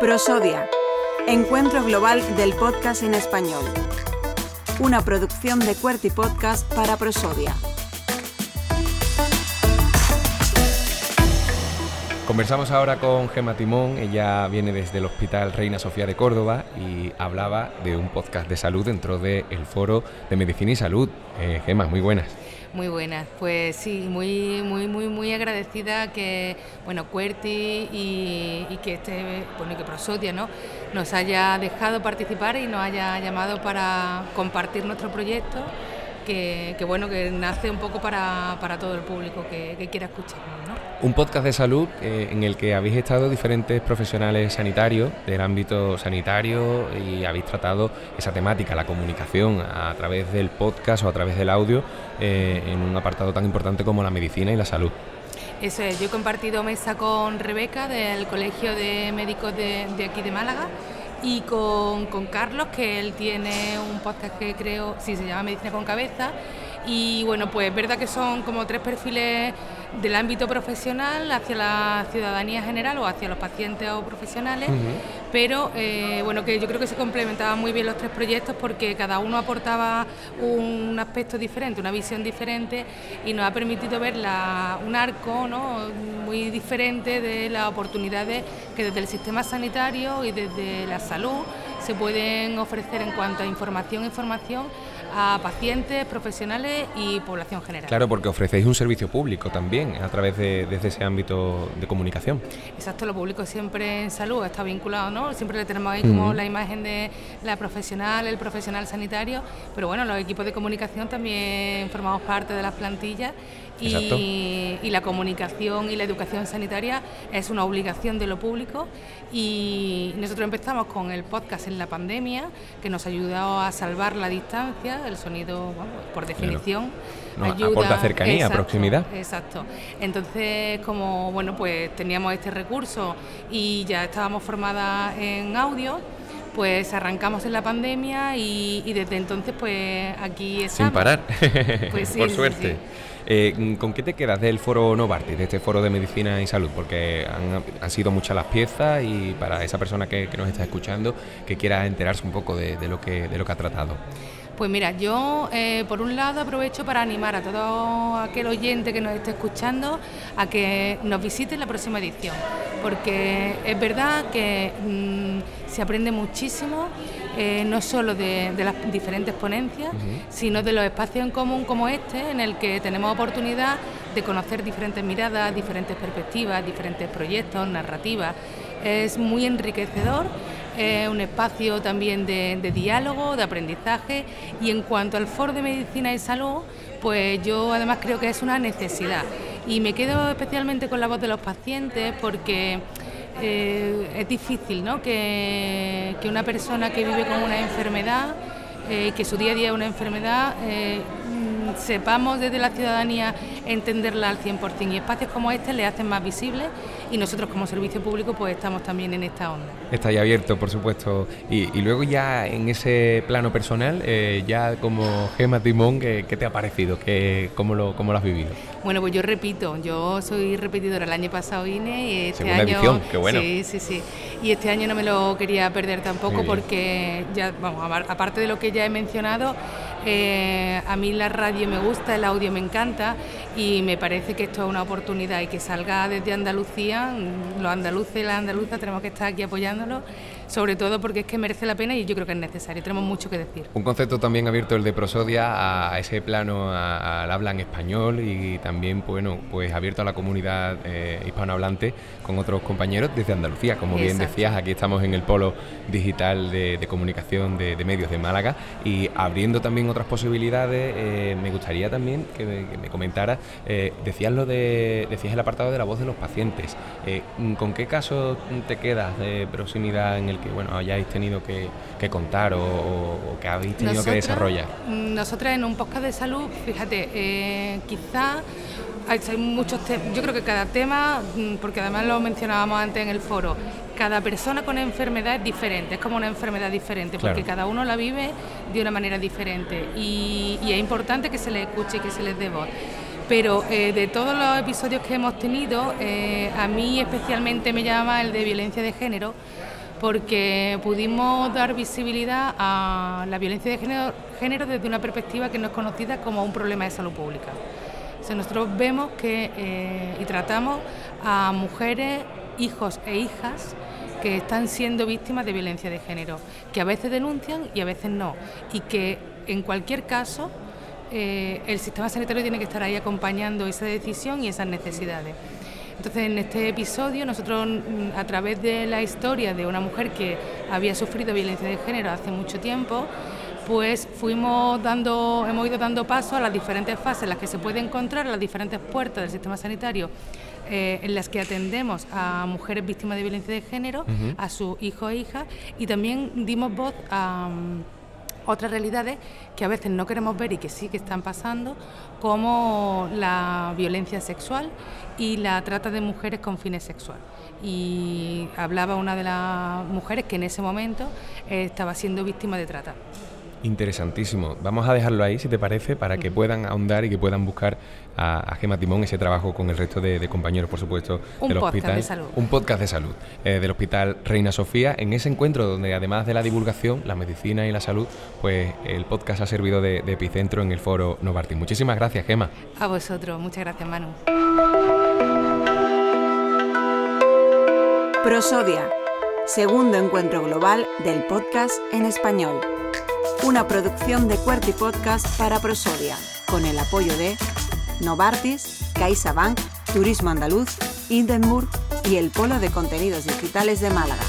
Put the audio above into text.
Prosodia, Encuentro Global del Podcast en Español. Una producción de Cuerty Podcast para Prosodia. Conversamos ahora con Gema Timón, ella viene desde el Hospital Reina Sofía de Córdoba y hablaba de un podcast de salud dentro del Foro de Medicina y Salud. Eh, Gema, muy buenas. Muy buenas, pues sí, muy, muy, muy, muy agradecida que, bueno, Cuerti y, que este, bueno, que Prosodia, ¿no? Nos haya dejado participar y nos haya llamado para compartir nuestro proyecto que, bueno, que nace un poco para, todo el público que, quiera escucharnos. Un podcast de salud eh, en el que habéis estado diferentes profesionales sanitarios del ámbito sanitario y habéis tratado esa temática, la comunicación a través del podcast o a través del audio eh, en un apartado tan importante como la medicina y la salud. Eso es, yo he compartido mesa con Rebeca del Colegio de Médicos de, aquí de Málaga y con, con, Carlos, que él tiene un podcast que creo, sí, se llama Medicina con Cabeza. Y bueno, pues es verdad que son como tres perfiles del ámbito profesional hacia la ciudadanía general o hacia los pacientes o profesionales, pero eh, bueno, que yo creo que se complementaban muy bien los tres proyectos porque cada uno aportaba un aspecto diferente, una visión diferente y nos ha permitido ver un arco ¿no? muy diferente de las oportunidades que desde el sistema sanitario y desde la salud se pueden ofrecer en cuanto a información e información a pacientes, profesionales y población general. Claro, porque ofrecéis un servicio público también a través de desde ese ámbito de comunicación. Exacto, lo público siempre en salud está vinculado, ¿no? Siempre le tenemos ahí como la imagen de la profesional, el profesional sanitario, pero bueno, los equipos de comunicación también formamos parte de las plantillas y, y, la comunicación y la educación sanitaria es una obligación de lo público y nosotros empezamos con el podcast en la pandemia que nos ayudó a salvar la distancia, el sonido, por definición. ayuda, aporta cercanía, proximidad. Exacto. Entonces, como bueno, pues teníamos este recurso y ya estábamos formadas en audio, pues arrancamos en la pandemia y, desde entonces pues aquí estamos. Sin parar, pues por suerte. Eh, ¿Con qué te quedas del foro Novartis, de este foro de medicina y salud? Porque han, sido muchas las piezas y para esa persona que, nos está escuchando que quiera enterarse un poco de, lo, que, de lo que ha tratado. Pues mira, yo eh, por un lado aprovecho para animar a todo aquel oyente que nos esté escuchando a que nos visite en la próxima edición, porque es verdad que mm, se aprende muchísimo, eh, no solo de, las diferentes ponencias, sino de los espacios en común como este, en el que tenemos oportunidad de conocer diferentes miradas, diferentes perspectivas, diferentes proyectos, narrativas. Es muy enriquecedor es un espacio también de, diálogo, de aprendizaje y en cuanto al foro de medicina y salud, pues yo además creo que es una necesidad y me quedo especialmente con la voz de los pacientes porque eh, es difícil ¿no? que, una persona que vive con una enfermedad, eh, que su día a día es una enfermedad, eh, sepamos desde la ciudadanía entenderla al 100% y espacios como este le hacen más visibles y nosotros como servicio público pues estamos también en esta onda. Está ahí abierto, por supuesto. Y, luego ya en ese plano personal, eh, ya como Gema Timón, ¿qué, te ha parecido? ¿Qué, cómo, lo, ¿Cómo lo has vivido? Bueno, pues yo repito, yo soy repetidora. El año pasado vine y este Segunda año... Edición, qué bueno. Sí, sí, sí. Y este año no me lo quería perder tampoco porque ya, vamos, aparte de lo que ya he mencionado, eh, a mí la radio me gusta, el audio me encanta y me parece que esto es una oportunidad y que salga desde Andalucía, los andaluces y las andaluzas tenemos que estar aquí apoyándolo sobre todo porque es que merece la pena y yo creo que es necesario, tenemos mucho que decir. Un concepto también abierto el de Prosodia a ese plano, al habla en español y también bueno, pues abierto a la comunidad eh, hispanohablante con otros compañeros desde Andalucía. Como bien decías, aquí estamos en el polo digital de, comunicación de, medios de Málaga y abriendo también otras posibilidades, eh, me gustaría también que me, comentaras, eh, decías lo de, decías el apartado de la voz de los pacientes. ¿Con qué casos te quedas de proximidad en el que bueno hayáis tenido que, contar o, que habéis tenido que desarrollar? Nosotras en un podcast de salud, fíjate, eh, quizá hay, muchos temas, yo creo que cada tema, mm, porque además lo mencionábamos antes en el foro, cada persona con enfermedad es diferente, es como una enfermedad diferente, porque cada uno la vive de una manera diferente y, y, es importante que se les escuche y que se les dé voz. Pero eh, de todos los episodios que hemos tenido, a mí especialmente me llama el de violencia de género, porque pudimos dar visibilidad a la violencia de género, desde una perspectiva que no es conocida como un problema de salud pública. nosotros vemos que y tratamos a mujeres, hijos e hijas que están siendo víctimas de violencia de género, que a veces denuncian y a veces no, y que en cualquier caso eh, el sistema sanitario tiene que estar ahí acompañando esa decisión y esas necesidades. Entonces, en este episodio, nosotros, mm, a través de la historia de una mujer que había sufrido violencia de género hace mucho tiempo, pues fuimos dando, hemos ido dando paso a las diferentes fases en las que se puede encontrar, las diferentes puertas del sistema sanitario eh, en las que atendemos a mujeres víctimas de violencia de género, a sus hijos e hijas, y también dimos voz a mm, otras realidades que a veces no queremos ver y que sí que están pasando, como la violencia sexual y la trata de mujeres con fines sexuales. Y hablaba una de las mujeres que en ese momento estaba siendo víctima de trata. Interesantísimo. Vamos a dejarlo ahí, si te parece, para que puedan ahondar y que puedan buscar a, Gema Timón ese trabajo con el resto de, compañeros, por supuesto, del hospital. De salud. Un podcast de salud eh, del Hospital Reina Sofía, en ese encuentro donde además de la divulgación, la medicina y la salud, pues el podcast ha servido de, epicentro en el foro Novartis. Muchísimas gracias, Gema. A vosotros, muchas gracias, Manu. Prosodia, segundo encuentro global del podcast en español una producción de Cuerti Podcast para Prosodia, con el apoyo de Novartis, CaixaBank, Turismo Andaluz, Hindenburg y el Polo de Contenidos Digitales de Málaga.